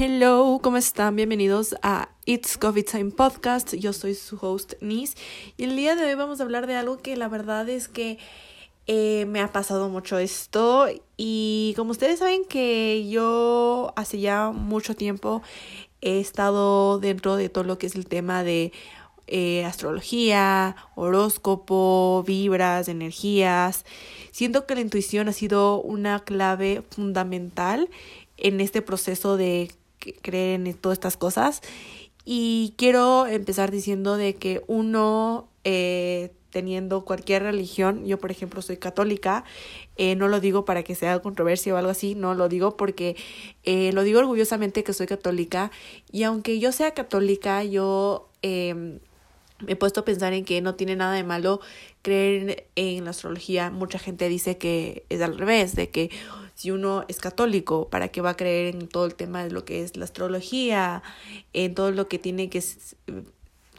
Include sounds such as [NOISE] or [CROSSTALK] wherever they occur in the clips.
Hello, ¿cómo están? Bienvenidos a It's Coffee Time Podcast. Yo soy su host Nis y el día de hoy vamos a hablar de algo que la verdad es que eh, me ha pasado mucho esto y como ustedes saben que yo hace ya mucho tiempo he estado dentro de todo lo que es el tema de eh, astrología, horóscopo, vibras, energías. Siento que la intuición ha sido una clave fundamental en este proceso de creer en todas estas cosas. Y quiero empezar diciendo de que uno, eh, teniendo cualquier religión, yo por ejemplo soy católica, eh, no lo digo para que sea controversia o algo así, no lo digo porque eh, lo digo orgullosamente que soy católica y aunque yo sea católica, yo eh, me he puesto a pensar en que no tiene nada de malo creer en la astrología. Mucha gente dice que es al revés, de que si uno es católico, ¿para qué va a creer en todo el tema de lo que es la astrología, en todo lo que tiene que,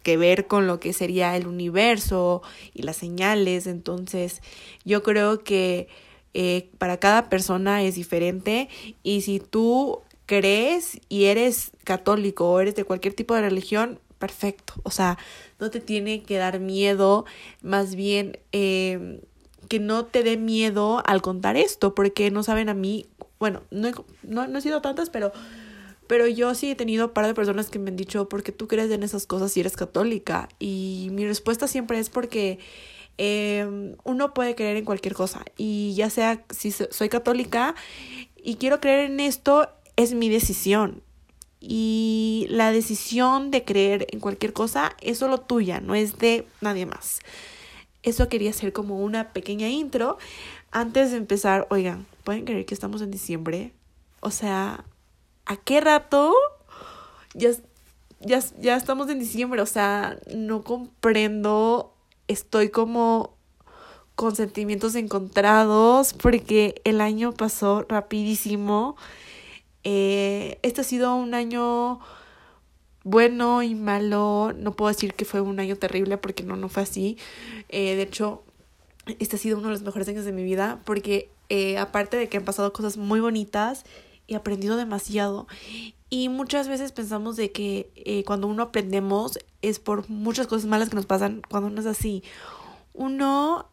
que ver con lo que sería el universo y las señales? Entonces, yo creo que eh, para cada persona es diferente y si tú crees y eres católico o eres de cualquier tipo de religión, perfecto. O sea, no te tiene que dar miedo, más bien eh, que no te dé miedo al contar esto, porque no saben a mí, bueno, no he, no, no he sido tantas, pero, pero yo sí he tenido un par de personas que me han dicho, ¿por qué tú crees en esas cosas si eres católica? Y mi respuesta siempre es porque... Eh, uno puede creer en cualquier cosa y ya sea si soy católica y quiero creer en esto es mi decisión y la decisión de creer en cualquier cosa es solo tuya, no es de nadie más. Eso quería ser como una pequeña intro. Antes de empezar, oigan, ¿pueden creer que estamos en diciembre? O sea, ¿a qué rato? Ya, ya, ya estamos en diciembre, o sea, no comprendo, estoy como con sentimientos encontrados porque el año pasó rapidísimo eh, este ha sido un año bueno y malo. No puedo decir que fue un año terrible porque no, no fue así. Eh, de hecho, este ha sido uno de los mejores años de mi vida porque eh, aparte de que han pasado cosas muy bonitas, he aprendido demasiado. Y muchas veces pensamos de que eh, cuando uno aprendemos es por muchas cosas malas que nos pasan cuando no es así. Uno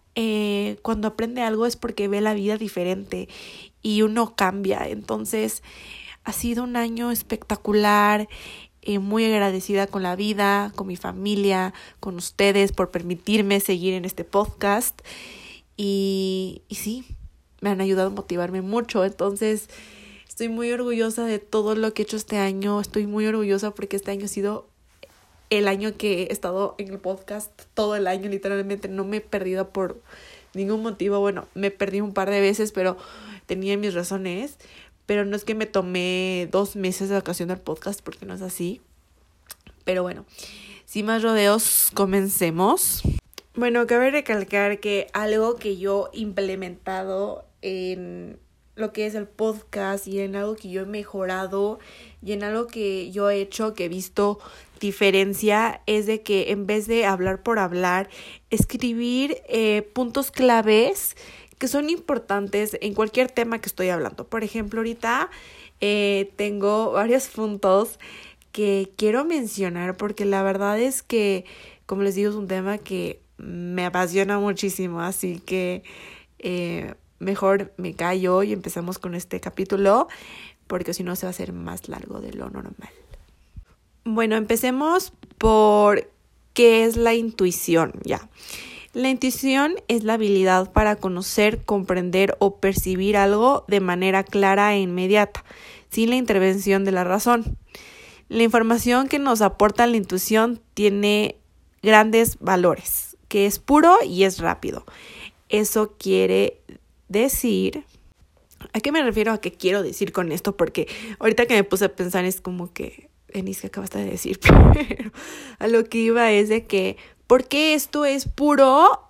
cuando aprende algo es porque ve la vida diferente y uno cambia. Entonces, ha sido un año espectacular, eh, muy agradecida con la vida, con mi familia, con ustedes por permitirme seguir en este podcast. Y, y sí, me han ayudado a motivarme mucho. Entonces, estoy muy orgullosa de todo lo que he hecho este año. Estoy muy orgullosa porque este año ha sido el año que he estado en el podcast, todo el año literalmente, no me he perdido por ningún motivo. Bueno, me perdí un par de veces, pero tenía mis razones. Pero no es que me tomé dos meses de vacación del podcast, porque no es así. Pero bueno, sin más rodeos, comencemos. Bueno, cabe recalcar que algo que yo he implementado en lo que es el podcast y en algo que yo he mejorado y en algo que yo he hecho que he visto diferencia es de que en vez de hablar por hablar, escribir eh, puntos claves que son importantes en cualquier tema que estoy hablando. Por ejemplo, ahorita eh, tengo varios puntos que quiero mencionar porque la verdad es que, como les digo, es un tema que me apasiona muchísimo, así que... Eh, mejor me callo y empezamos con este capítulo porque si no se va a hacer más largo de lo normal. Bueno, empecemos por qué es la intuición, ya. La intuición es la habilidad para conocer, comprender o percibir algo de manera clara e inmediata, sin la intervención de la razón. La información que nos aporta la intuición tiene grandes valores, que es puro y es rápido. Eso quiere decir... ¿A qué me refiero a qué quiero decir con esto? Porque ahorita que me puse a pensar es como que, Enis, ¿qué acabaste de decir? [LAUGHS] Pero a lo que iba es de que, porque esto es puro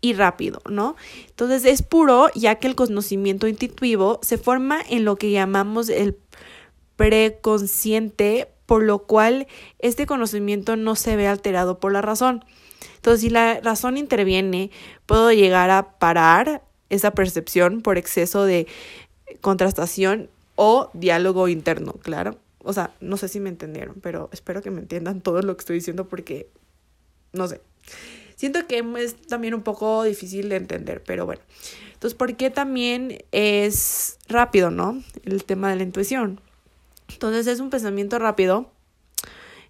y rápido, ¿no? Entonces es puro ya que el conocimiento intuitivo se forma en lo que llamamos el preconsciente, por lo cual este conocimiento no se ve alterado por la razón. Entonces, si la razón interviene, puedo llegar a parar esa percepción por exceso de contrastación o diálogo interno, claro. O sea, no sé si me entendieron, pero espero que me entiendan todo lo que estoy diciendo porque, no sé. Siento que es también un poco difícil de entender, pero bueno. Entonces, ¿por qué también es rápido, no? El tema de la intuición. Entonces, es un pensamiento rápido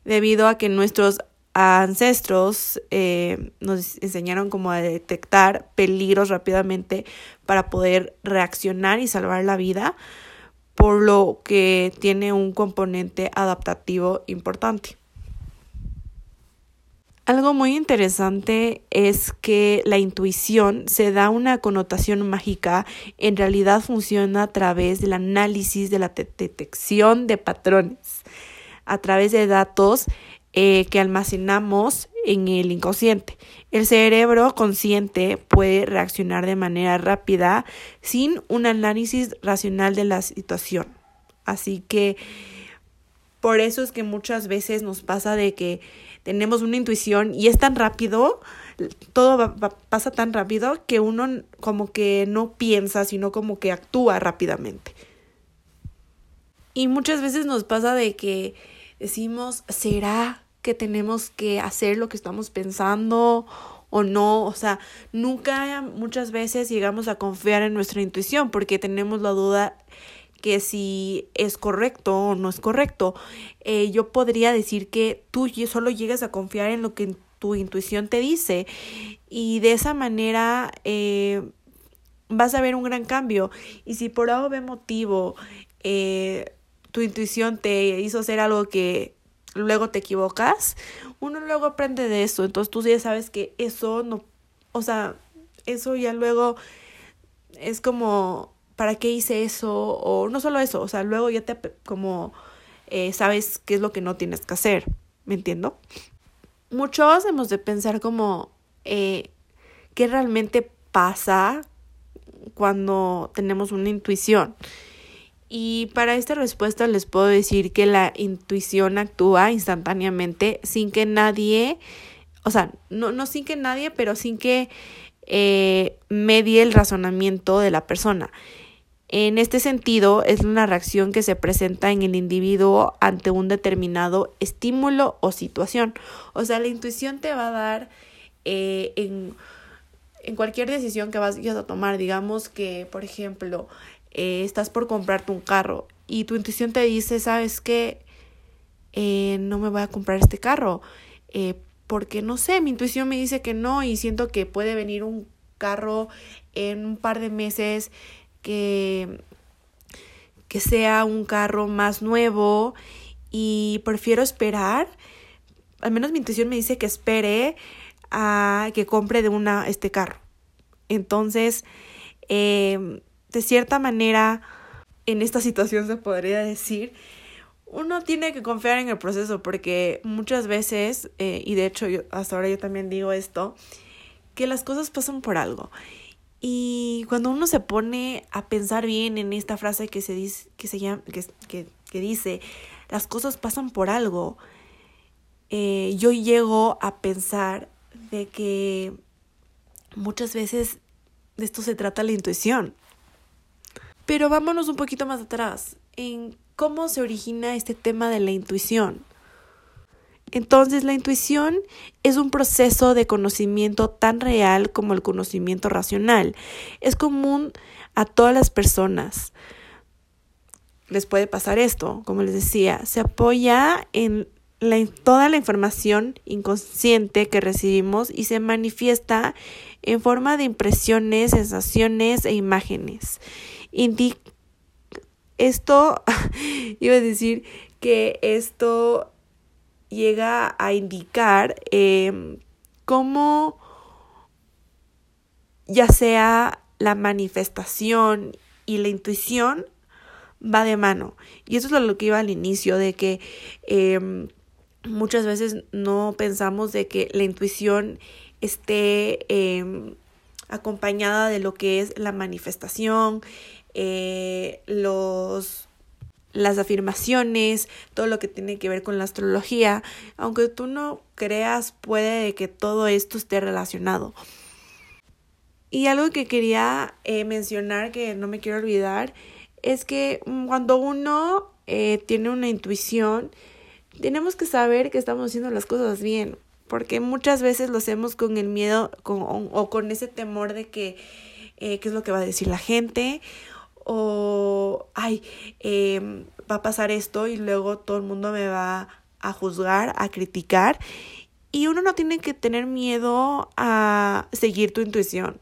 debido a que nuestros ancestros eh, nos enseñaron cómo a detectar peligros rápidamente para poder reaccionar y salvar la vida por lo que tiene un componente adaptativo importante. Algo muy interesante es que la intuición se da una connotación mágica, en realidad funciona a través del análisis de la detección de patrones, a través de datos eh, que almacenamos en el inconsciente. El cerebro consciente puede reaccionar de manera rápida sin un análisis racional de la situación. Así que por eso es que muchas veces nos pasa de que tenemos una intuición y es tan rápido, todo pasa tan rápido que uno como que no piensa, sino como que actúa rápidamente. Y muchas veces nos pasa de que decimos, ¿será que tenemos que hacer lo que estamos pensando o no, o sea, nunca muchas veces llegamos a confiar en nuestra intuición porque tenemos la duda que si es correcto o no es correcto. Eh, yo podría decir que tú solo llegas a confiar en lo que tu intuición te dice y de esa manera eh, vas a ver un gran cambio. Y si por algo de motivo eh, tu intuición te hizo hacer algo que luego te equivocas, uno luego aprende de eso. Entonces tú ya sabes que eso no, o sea, eso ya luego es como, ¿para qué hice eso? O no solo eso, o sea, luego ya te como eh, sabes qué es lo que no tienes que hacer. ¿Me entiendo? Muchos hemos de pensar como eh, qué realmente pasa cuando tenemos una intuición. Y para esta respuesta les puedo decir que la intuición actúa instantáneamente sin que nadie, o sea, no, no sin que nadie, pero sin que eh, medie el razonamiento de la persona. En este sentido, es una reacción que se presenta en el individuo ante un determinado estímulo o situación. O sea, la intuición te va a dar eh, en, en cualquier decisión que vas a tomar. Digamos que, por ejemplo, eh, estás por comprarte un carro y tu intuición te dice, sabes qué, eh, no me voy a comprar este carro, porque no sé, mi intuición me dice que no y siento que puede venir un carro en un par de meses que, que sea un carro más nuevo y prefiero esperar, al menos mi intuición me dice que espere a que compre de una este carro. Entonces, eh, de cierta manera, en esta situación se podría decir, uno tiene que confiar en el proceso porque muchas veces, eh, y de hecho yo, hasta ahora yo también digo esto, que las cosas pasan por algo. Y cuando uno se pone a pensar bien en esta frase que se dice, que se llama, que, que, dice, las cosas pasan por algo, eh, yo llego a pensar de que muchas veces de esto se trata la intuición. Pero vámonos un poquito más atrás, en cómo se origina este tema de la intuición. Entonces, la intuición es un proceso de conocimiento tan real como el conocimiento racional. Es común a todas las personas. Les puede pasar esto, como les decía, se apoya en toda la información inconsciente que recibimos y se manifiesta en forma de impresiones, sensaciones e imágenes esto, [LAUGHS] iba a decir que esto llega a indicar eh, cómo ya sea la manifestación y la intuición va de mano. Y eso es lo que iba al inicio, de que em, muchas veces no pensamos de que la intuición esté em, acompañada de lo que es la manifestación, eh, los, las afirmaciones, todo lo que tiene que ver con la astrología. Aunque tú no creas, puede que todo esto esté relacionado. Y algo que quería eh, mencionar, que no me quiero olvidar, es que cuando uno eh, tiene una intuición, tenemos que saber que estamos haciendo las cosas bien, porque muchas veces lo hacemos con el miedo con, o con ese temor de que eh, qué es lo que va a decir la gente o, ay, eh, va a pasar esto y luego todo el mundo me va a juzgar, a criticar. Y uno no tiene que tener miedo a seguir tu intuición.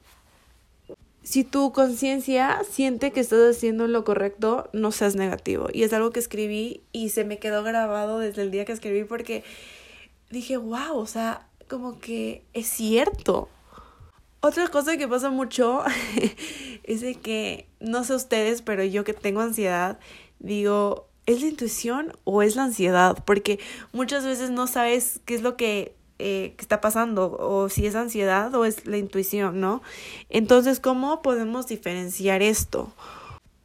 Si tu conciencia siente que estás haciendo lo correcto, no seas negativo. Y es algo que escribí y se me quedó grabado desde el día que escribí porque dije, wow, o sea, como que es cierto. Otra cosa que pasa mucho [LAUGHS] es de que, no sé ustedes, pero yo que tengo ansiedad, digo, ¿es la intuición o es la ansiedad? Porque muchas veces no sabes qué es lo que, eh, que está pasando, o si es ansiedad o es la intuición, ¿no? Entonces, ¿cómo podemos diferenciar esto?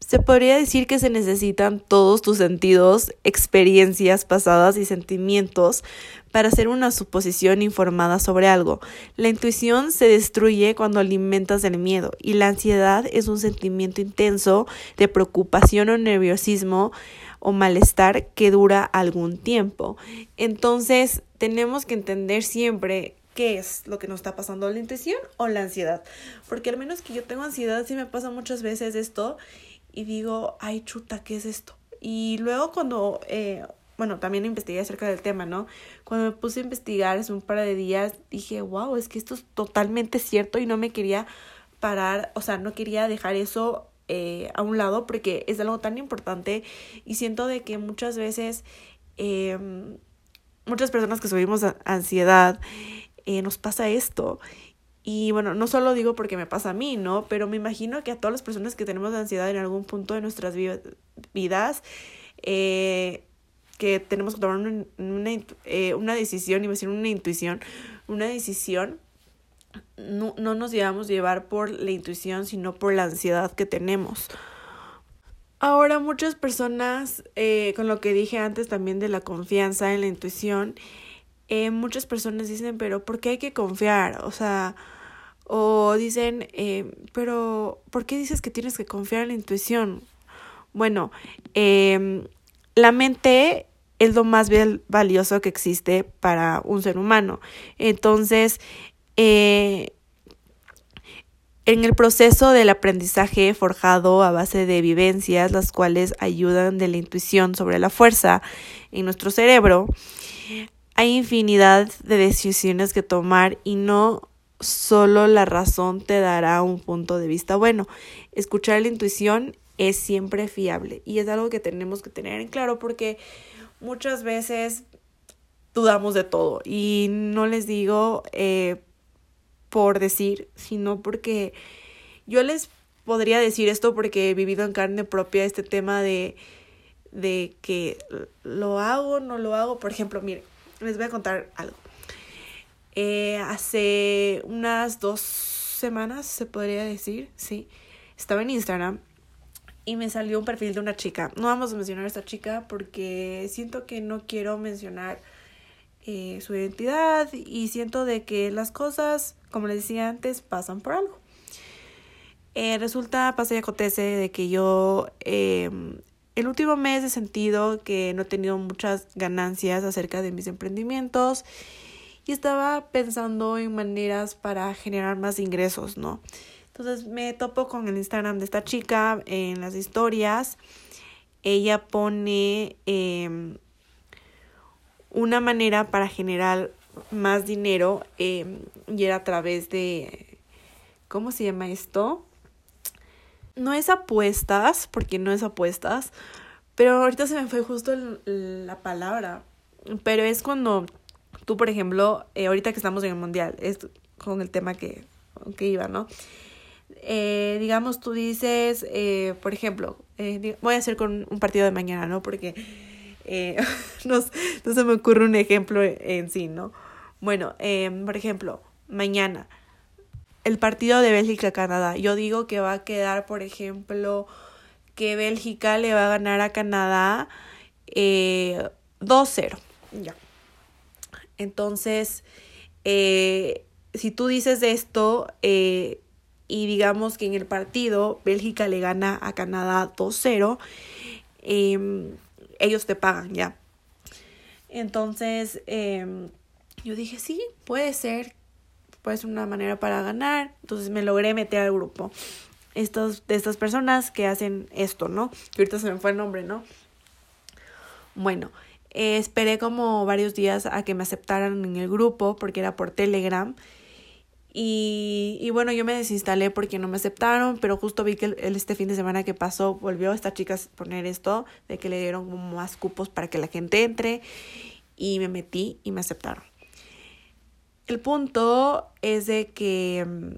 Se podría decir que se necesitan todos tus sentidos, experiencias pasadas y sentimientos para hacer una suposición informada sobre algo. La intuición se destruye cuando alimentas el miedo y la ansiedad es un sentimiento intenso de preocupación o nerviosismo o malestar que dura algún tiempo. Entonces, tenemos que entender siempre qué es lo que nos está pasando, la intuición o la ansiedad. Porque al menos que yo tengo ansiedad, sí me pasa muchas veces esto y digo, ay chuta, ¿qué es esto? Y luego cuando, eh, bueno, también investigué acerca del tema, ¿no? Cuando me puse a investigar hace un par de días, dije, wow, es que esto es totalmente cierto y no me quería parar, o sea, no quería dejar eso eh, a un lado porque es algo tan importante y siento de que muchas veces, eh, muchas personas que subimos ansiedad, eh, nos pasa esto y bueno, no solo digo porque me pasa a mí, ¿no? Pero me imagino que a todas las personas que tenemos ansiedad en algún punto de nuestras vidas, eh, que tenemos que tomar una, eh, una decisión, iba a decir una intuición, una decisión, no, no nos llevamos a llevar por la intuición, sino por la ansiedad que tenemos. Ahora muchas personas, eh, con lo que dije antes también de la confianza en la intuición, muchas personas dicen, pero ¿por qué hay que confiar? O sea, o dicen, eh, pero ¿por qué dices que tienes que confiar en la intuición? Bueno, eh, la mente es lo más valioso que existe para un ser humano. Entonces, eh, en el proceso del aprendizaje forjado a base de vivencias, las cuales ayudan de la intuición sobre la fuerza en nuestro cerebro, hay infinidad de decisiones que tomar y no solo la razón te dará un punto de vista bueno. Escuchar la intuición es siempre fiable y es algo que tenemos que tener en claro porque muchas veces dudamos de todo y no les digo eh, por decir, sino porque yo les podría decir esto porque he vivido en carne propia este tema de, de que lo hago, no lo hago. Por ejemplo, miren, les voy a contar algo. Eh, hace unas dos semanas, se podría decir, sí, estaba en Instagram y me salió un perfil de una chica. No vamos a mencionar a esta chica porque siento que no quiero mencionar eh, su identidad y siento de que las cosas, como les decía antes, pasan por algo. Eh, resulta, pasa y acontece de que yo em, el último mes he sentido que no he tenido muchas ganancias acerca de mis emprendimientos y estaba pensando en maneras para generar más ingresos, ¿no? Entonces me topo con el Instagram de esta chica en las historias. Ella pone em, una manera para generar más dinero em, y era a través de, ¿cómo se llama esto? no es apuestas, porque no es apuestas, pero ahorita se me fue justo la palabra. Pero es cuando tú, por ejemplo, eh, ahorita que estamos en el mundial, es con el tema que, que iba, ¿no? Eh, digamos, tú dices, eh, por ejemplo, eh, voy a hacer con un partido de mañana, ¿no? Porque [LAUGHS] no, no, se me ocurre un ejemplo en sí, ¿no? Bueno, por ejemplo, mañana el partido de Bélgica-Canadá. Yo digo que va a quedar, por ejemplo, que Bélgica le va a ganar a Canadá eh, 2-0. Ya. Entonces, eh, si tú dices esto eh, y digamos que en el partido Bélgica le gana a Canadá 2-0, em, ellos te pagan ya. Entonces, em, yo dije, sí, puede ser, puede ser una manera para ganar. Entonces me logré meter al grupo. Estos, de estas personas que hacen esto, ¿no? Que ahorita se me fue el nombre, ¿no? Bueno, eh, esperé como varios días a que me aceptaran en el grupo porque era por Telegram. Y, y, bueno, yo me desinstalé porque no me aceptaron, pero justo vi que el, este fin de semana que pasó volvió esta chica a poner esto, de que le dieron como más cupos para que la gente entre y me metí y me aceptaron. El punto es de que mm,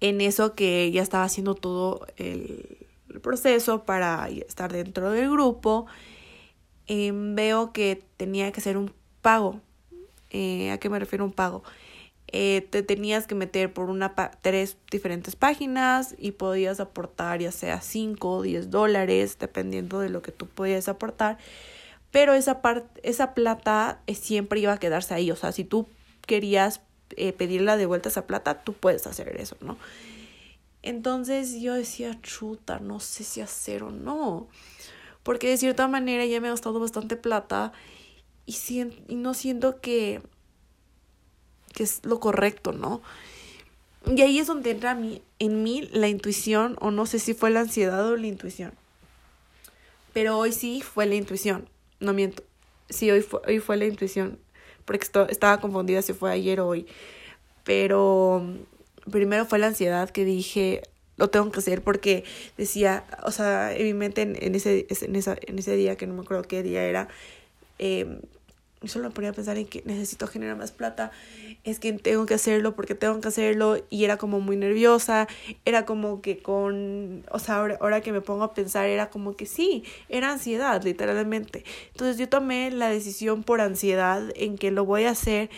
en eso que ya estaba haciendo todo el, proceso para estar dentro del grupo, em, veo que tenía que hacer un pago. Eh, ¿A qué me refiero un pago? Eh, te tenías que meter por una tres diferentes páginas y podías aportar ya sea 5 o 10 dólares, dependiendo de lo que tú podías aportar. Pero esa, esa plata eh, siempre iba a quedarse ahí. O sea, si tú querías pedirla de vuelta esa plata, tú puedes hacer eso, ¿no? Entonces yo decía, chuta, no sé si hacer o no. Porque de cierta manera ya me ha gastado bastante plata y, y no siento que que es lo correcto, ¿no? Y ahí es donde entra mi, en mí la intuición, o no sé si fue la ansiedad o la intuición. Pero hoy sí fue la intuición, no miento. Sí, hoy fue, hoy fue la intuición, porque estaba confundida si fue ayer o hoy. Pero primero fue la ansiedad que dije, lo tengo que hacer porque decía, o sea, en mi mente en, ese, en, esa, en ese día, que no me acuerdo qué día era, eh, solo me ponía a pensar en que necesito generar más plata, es que tengo que hacerlo porque tengo que hacerlo y era como muy nerviosa, era como que con, o sea, ahora, ahora que me pongo a pensar era como que sí, era ansiedad literalmente. Entonces yo tomé la decisión por ansiedad en que lo voy a hacer.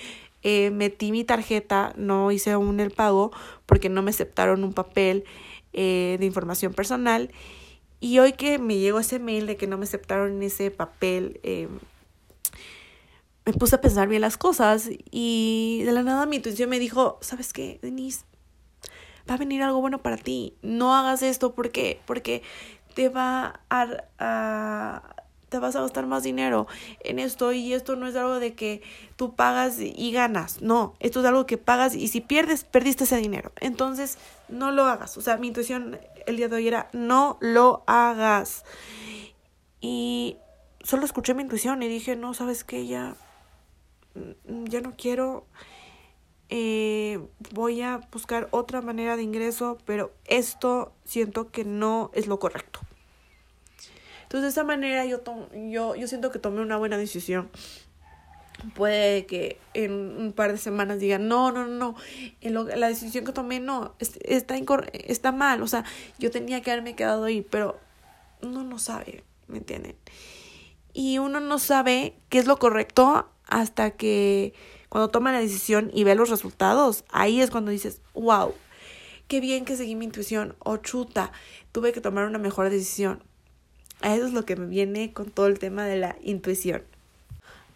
Eh, metí mi tarjeta, no hice aún el pago porque no me aceptaron un papel eh, de información personal. Y hoy que me llegó ese mail de que no me aceptaron ese papel, eh, me puse a pensar bien las cosas y de la nada mi intuición me dijo, ¿sabes qué, Denise? Va a venir algo bueno para ti. No hagas esto, ¿por qué? Porque te va a, te vas a gastar más dinero en esto y esto no es algo de que tú pagas y ganas. No, esto es algo que pagas y si pierdes, perdiste ese dinero. Entonces, no lo hagas. O sea, mi intuición el día de hoy era, no lo hagas. Y solo escuché mi intuición y dije, no, ¿sabes qué? Ya ya no quiero, eh, voy a buscar otra manera de ingreso, pero esto siento que no es lo correcto. Entonces de esa manera yo, yo, yo siento que tomé una buena decisión. Puede que en un par de semanas digan, no, no, no, no, la decisión que tomé no, está, está mal, o sea, yo tenía que haberme quedado ahí, pero uno no sabe, ¿me entienden? Y uno no sabe qué es lo correcto hasta que cuando toma la decisión y ve los resultados, ahí es cuando dices, wow, qué bien que seguí mi intuición, o chuta, tuve que tomar una mejor decisión. Eso es lo que me viene con todo el tema de la intuición.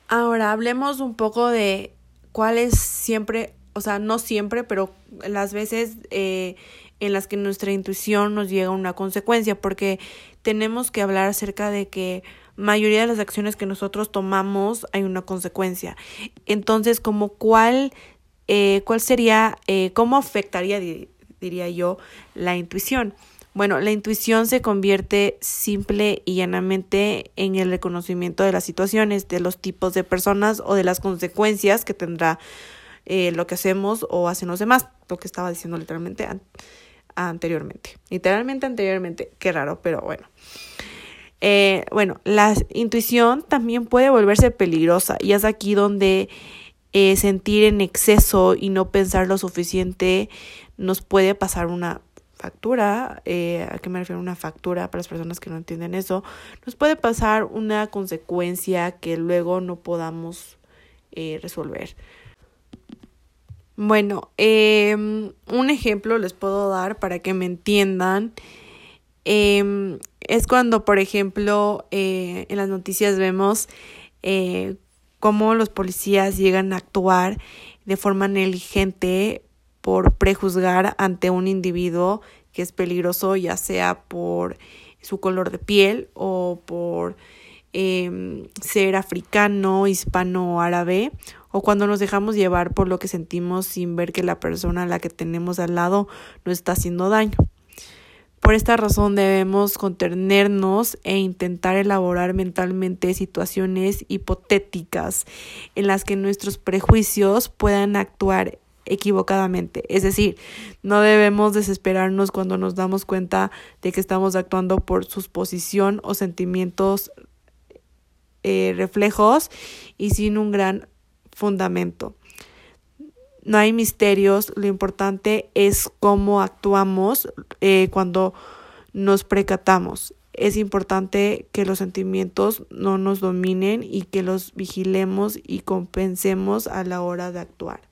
Ahora hablemos un poco de cuál es siempre, o sea, no siempre, pero las veces eh, en las que nuestra intuición nos llega a una consecuencia, porque tenemos que hablar acerca de que mayoría de las acciones que nosotros tomamos hay una consecuencia. Entonces, como cuál, eh, cuál sería, eh, cómo afectaría, diría yo, la intuición. Bueno, la intuición se convierte simple y llanamente en el reconocimiento de las situaciones, de los tipos de personas o de las consecuencias que tendrá eh, lo que hacemos o hacen los demás, lo que estaba diciendo literalmente anteriormente. Literalmente anteriormente, qué raro, pero bueno. Eh, bueno, la intuición también puede volverse peligrosa y es aquí donde eh, sentir en exceso y no pensar lo suficiente nos puede pasar una factura, eh, ¿a qué me refiero? Una factura para las personas que no entienden eso, nos puede pasar una consecuencia que luego no podamos resolver. Bueno, em, un ejemplo les puedo dar para que me entiendan. Eh, es cuando, por ejemplo, eh, en las noticias vemos eh, cómo los policías llegan a actuar de forma negligente por prejuzgar ante un individuo que es peligroso, ya sea por su color de piel o por em, ser africano, hispano, árabe o cuando nos dejamos llevar por lo que sentimos sin ver que la persona a la que tenemos al lado nos está haciendo daño. Por esta razón debemos contenernos e intentar elaborar mentalmente situaciones hipotéticas en las que nuestros prejuicios puedan actuar equivocadamente. Es decir, no debemos desesperarnos cuando nos damos cuenta de que estamos actuando por suposición o sentimientos eh, reflejos y sin un gran fundamento. No hay misterios, lo importante es cómo actuamos eh, cuando nos precatamos. Es importante que los sentimientos no nos dominen y que los vigilemos y compensemos a la hora de actuar.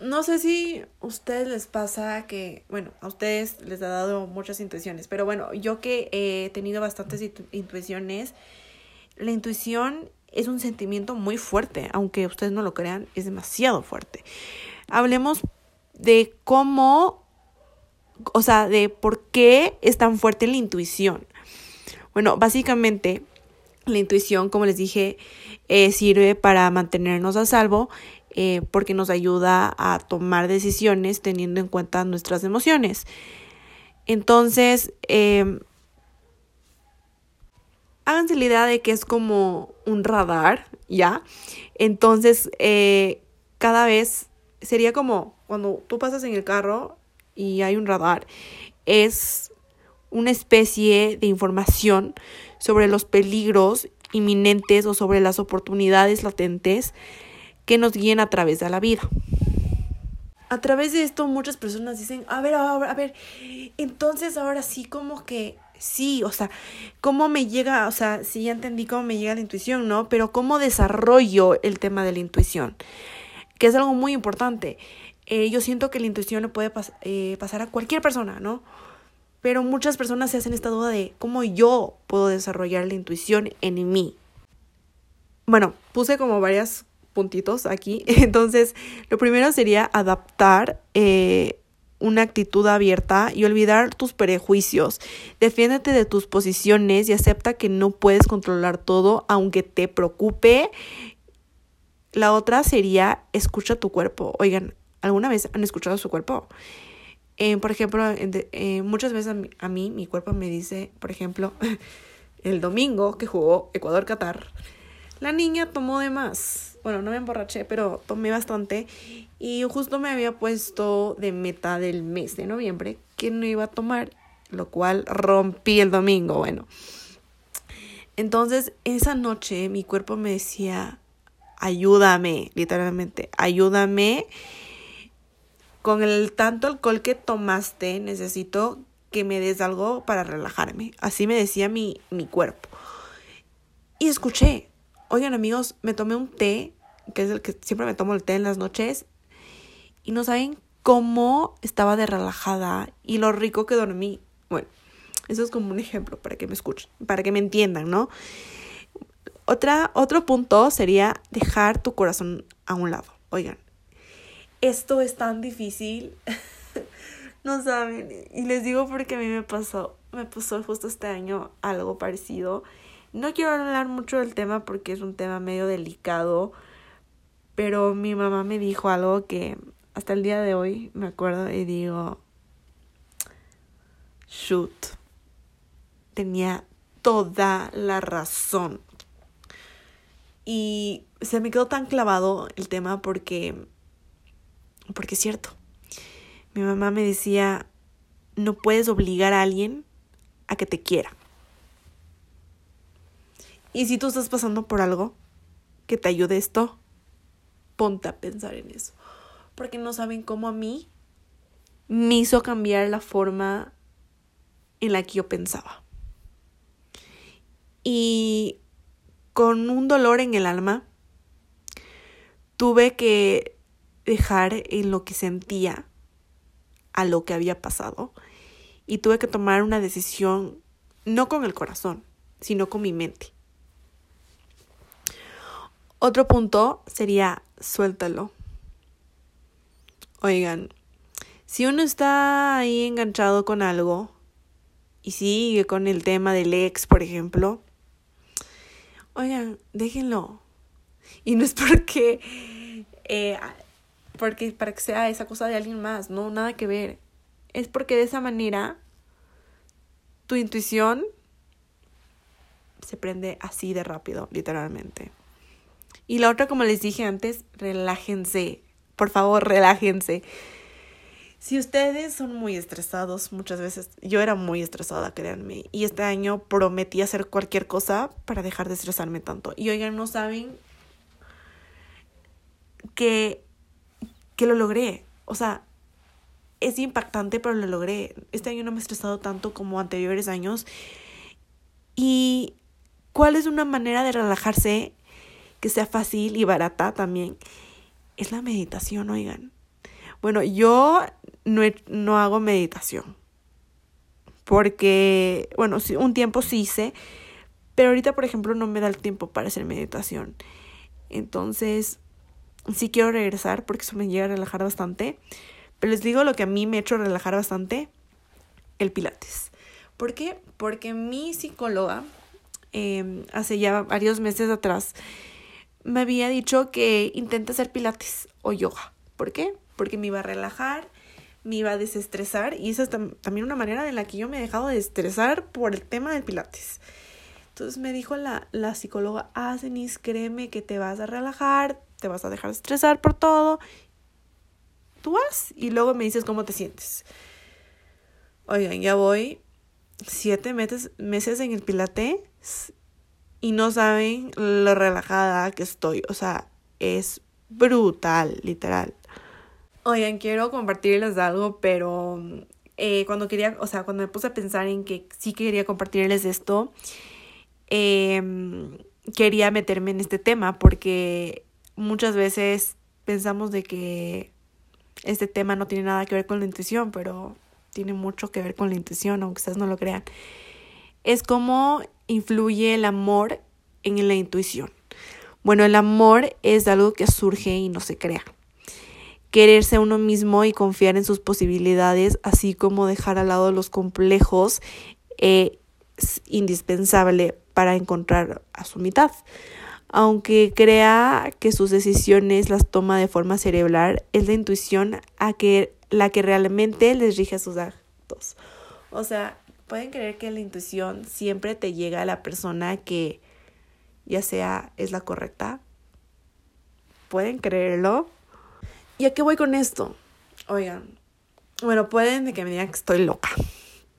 No sé si a ustedes les pasa que, bueno, a ustedes les ha dado muchas intuiciones, pero bueno, yo que he tenido bastantes intuiciones, la intuición es un sentimiento muy fuerte, aunque ustedes no lo crean, es demasiado fuerte. Hablemos de cómo, o sea, de por qué es tan fuerte la intuición. Bueno, básicamente la intuición, como les dije, eh, sirve para mantenernos a salvo eh, porque nos ayuda a tomar decisiones teniendo en cuenta nuestras emociones. Entonces, eh, háganse la idea de que es como un radar, ¿ya? Entonces, eh, cada vez sería como cuando tú pasas en el carro y hay un radar, es una especie de información sobre los peligros inminentes o sobre las oportunidades latentes que nos guíen a través de la vida. A través de esto muchas personas dicen, a ver, a ver, a ver, entonces ahora sí como que sí, o sea, cómo me llega, o sea, sí ya entendí cómo me llega la intuición, ¿no? Pero cómo desarrollo el tema de la intuición, que es algo muy importante. Eh, yo siento que la intuición le puede eh, pasar a cualquier persona, ¿no? Pero muchas personas se hacen esta duda de cómo yo puedo desarrollar la intuición en mí. Bueno, puse como varias puntitos aquí. [LAUGHS] Entonces, lo primero sería adaptar eh, una actitud abierta y olvidar tus prejuicios. Defiéndete de tus posiciones y acepta que no puedes controlar todo, aunque te preocupe. La otra sería escucha tu cuerpo. Oigan, ¿alguna vez han escuchado su cuerpo? Eh, por ejemplo, eh, muchas veces a mí, mi cuerpo me dice, por ejemplo, [LAUGHS] el domingo que jugó Ecuador-Qatar, la niña tomó de más. Bueno, no me emborraché, pero tomé bastante. Y justo me había puesto de meta del mes de noviembre que no iba a tomar, lo cual rompí el domingo. Bueno. Entonces, esa noche mi cuerpo me decía, ayúdame, literalmente, ayúdame. Con el tanto alcohol que tomaste, necesito que me des algo para relajarme. Así me decía mi, mi cuerpo. Y escuché, Oigan amigos, me tomé un té, que es el que siempre me tomo el té en las noches, y no saben cómo estaba de relajada y lo rico que dormí. Bueno, eso es como un ejemplo para que me escuchen, para que me entiendan, ¿no? Otra, otro punto sería dejar tu corazón a un lado. Oigan, esto es tan difícil. [LAUGHS] no saben. Y les digo porque a mí me pasó, me pasó justo este año algo parecido. No quiero hablar mucho del tema porque es un tema medio delicado, pero mi mamá me dijo algo que hasta el día de hoy me acuerdo y digo, shoot, tenía toda la razón. Y se me quedó tan clavado el tema porque, porque es cierto. Mi mamá me decía, no puedes obligar a alguien a que te quiera. Y si tú estás pasando por algo que te ayude esto, ponte a pensar en eso. Porque no saben cómo a mí me hizo cambiar la forma en la que yo pensaba. Y con un dolor en el alma, tuve que dejar en lo que sentía a lo que había pasado y tuve que tomar una decisión no con el corazón, sino con mi mente. Otro punto sería suéltalo. Oigan, si uno está ahí enganchado con algo y sigue con el tema del ex, por ejemplo, oigan, déjenlo. Y no es porque, eh, porque para que sea esa cosa de alguien más, no, nada que ver. Es porque de esa manera tu intuición se prende así de rápido, literalmente. Y la otra, como les dije antes, relájense. Por favor, relájense. Si ustedes son muy estresados, muchas veces, yo era muy estresada, créanme, y este año prometí hacer cualquier cosa para dejar de estresarme tanto. Y oigan, no saben que, que lo logré. O sea, es impactante, pero lo logré. Este año no me he estresado tanto como anteriores años. Y cuál es una manera de relajarse que sea fácil y barata también, es la meditación, oigan. Bueno, yo no, no hago meditación. Porque, bueno, un tiempo sí hice, pero ahorita, por ejemplo, no me da el tiempo para hacer meditación. Entonces, sí quiero regresar porque eso me llega a relajar bastante. Pero les digo lo que a mí me ha hecho relajar bastante, el pilates. ¿Por qué? Porque mi psicóloga, em, hace ya varios meses atrás, me había dicho que intente hacer pilates o yoga. ¿Por qué? Porque me iba a relajar, me iba a desestresar y esa es también una manera en la que yo me he dejado de estresar por el tema del pilates. Entonces me dijo la, psicóloga, ah, Denise, créeme que te vas a relajar, te vas a dejar de estresar por todo. Tú vas y luego me dices cómo te sientes. Oigan, ya voy siete meses, meses en el pilates y no saben lo relajada que estoy. O sea, es brutal, literal. Oigan, quiero compartirles algo, pero eh, cuando quería, o sea, cuando me puse a pensar en que sí quería compartirles esto, em, quería meterme en este tema porque muchas veces pensamos de que este tema no tiene nada que ver con la intuición, pero tiene mucho que ver con la intuición, aunque ustedes no lo crean. Es como influye el amor en la intuición? Bueno, el amor es algo que surge y no se crea. Quererse a uno mismo y confiar en sus posibilidades, así como dejar al lado los complejos, es indispensable para encontrar a su mitad. Aunque crea que sus decisiones las toma de forma cerebral, es la intuición a que, la que realmente les rige sus actos. O sea, pueden creer que la intuición siempre te llega a la persona que ya sea es la correcta. ¿Pueden creerlo? ¿Y a qué voy con esto? Oigan, bueno, pueden que me digan que estoy loca,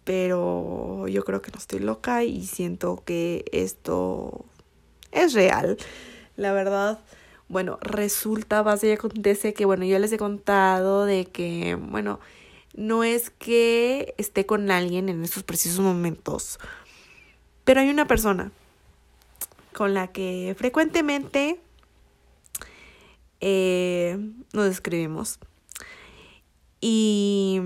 pero yo creo que no estoy loca y siento que esto es real. La verdad, bueno, resulta, base y acontece que, bueno, yo les he contado de que, bueno, no es que esté con alguien en estos precisos momentos, pero hay una persona con la que frecuentemente eh, nos escribimos. Y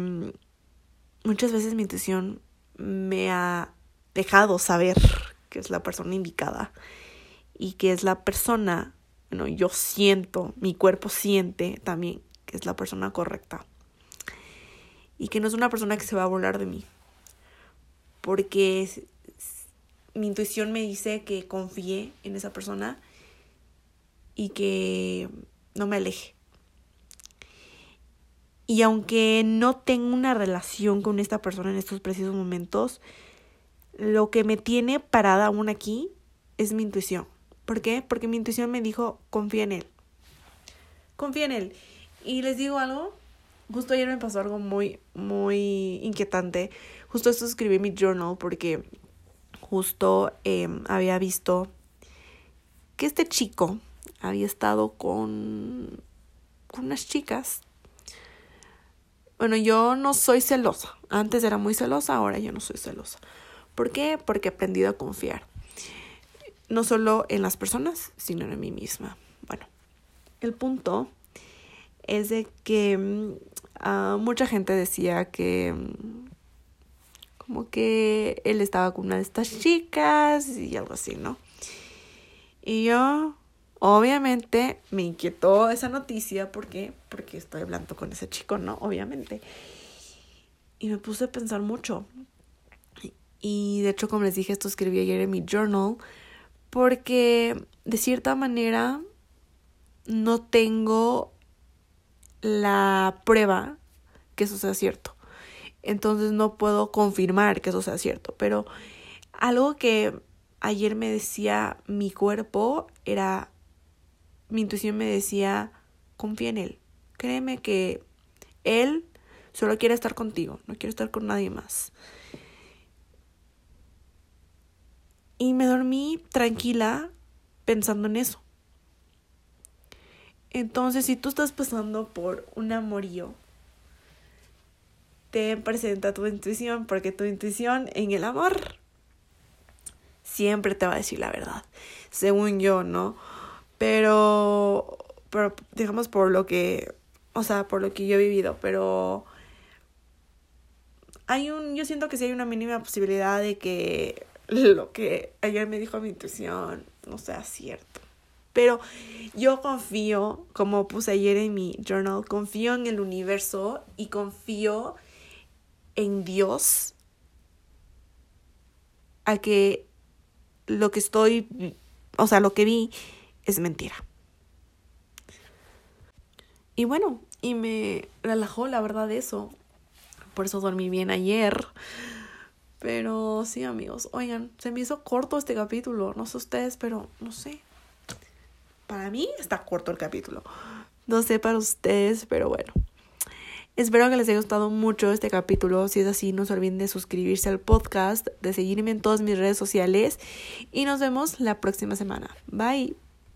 muchas veces mi intuición me ha dejado saber que es la persona indicada y que es la persona, bueno, yo siento, mi cuerpo siente también que es la persona correcta y que no es una persona que se va a burlar de mí. Porque mi intuición me dice que confíe en esa persona y que no me aleje. Y aunque no tengo una relación con esta persona en estos precisos momentos, lo que me tiene parada aún aquí es mi intuición. ¿Por qué? Porque mi intuición me dijo, confía en él. Confía en él. Y les digo algo, justo ayer me pasó algo muy, muy inquietante. Justo esto escribí mi journal porque justo em, había visto que este chico había estado con, con unas chicas. Bueno, yo no soy celosa. Antes era muy celosa, ahora yo no soy celosa. ¿Por qué? Porque he aprendido a confiar. No solo en las personas, sino en mí misma. Bueno, el punto es de que mm, mucha gente decía que mm, como que él estaba con una de estas chicas y algo así, ¿no? Y yo, obviamente, me inquietó esa noticia, ¿por qué? Porque estoy hablando con ese chico, ¿no? Obviamente. Y me puse a pensar mucho. Y de hecho, como les dije, esto escribí ayer en mi journal. Porque de cierta manera no tengo la prueba que eso sea cierto. Entonces no puedo confirmar que eso sea cierto. Pero algo que ayer me decía mi cuerpo era, mi intuición me decía, confía en él. Créeme que él solo quiere estar contigo, no quiere estar con nadie más. Y me dormí tranquila pensando en eso. Entonces, si tú estás pasando por un amorío, te presenta tu intuición, porque tu intuición en el amor siempre te va a decir la verdad, según yo, ¿no? Pero, pero digamos por lo que, o sea, por lo que yo he vivido, pero hay un, yo siento que sí hay una mínima posibilidad de que lo que ayer me dijo mi intuición no sea cierto. Pero yo confío, como puse ayer en mi journal, confío en el universo y confío en Dios a que lo que estoy, o sea, lo que vi es mentira. Y bueno, y me relajó la verdad eso. Por eso dormí bien ayer. Pero sí, amigos, oigan, se me hizo corto este capítulo. No sé ustedes, pero no sé. Para mí está corto el capítulo. No sé para ustedes, pero bueno. Espero que les haya gustado mucho este capítulo. Si es así, no se olviden de suscribirse al podcast, de seguirme en todas mis redes sociales y nos vemos la próxima semana. Bye.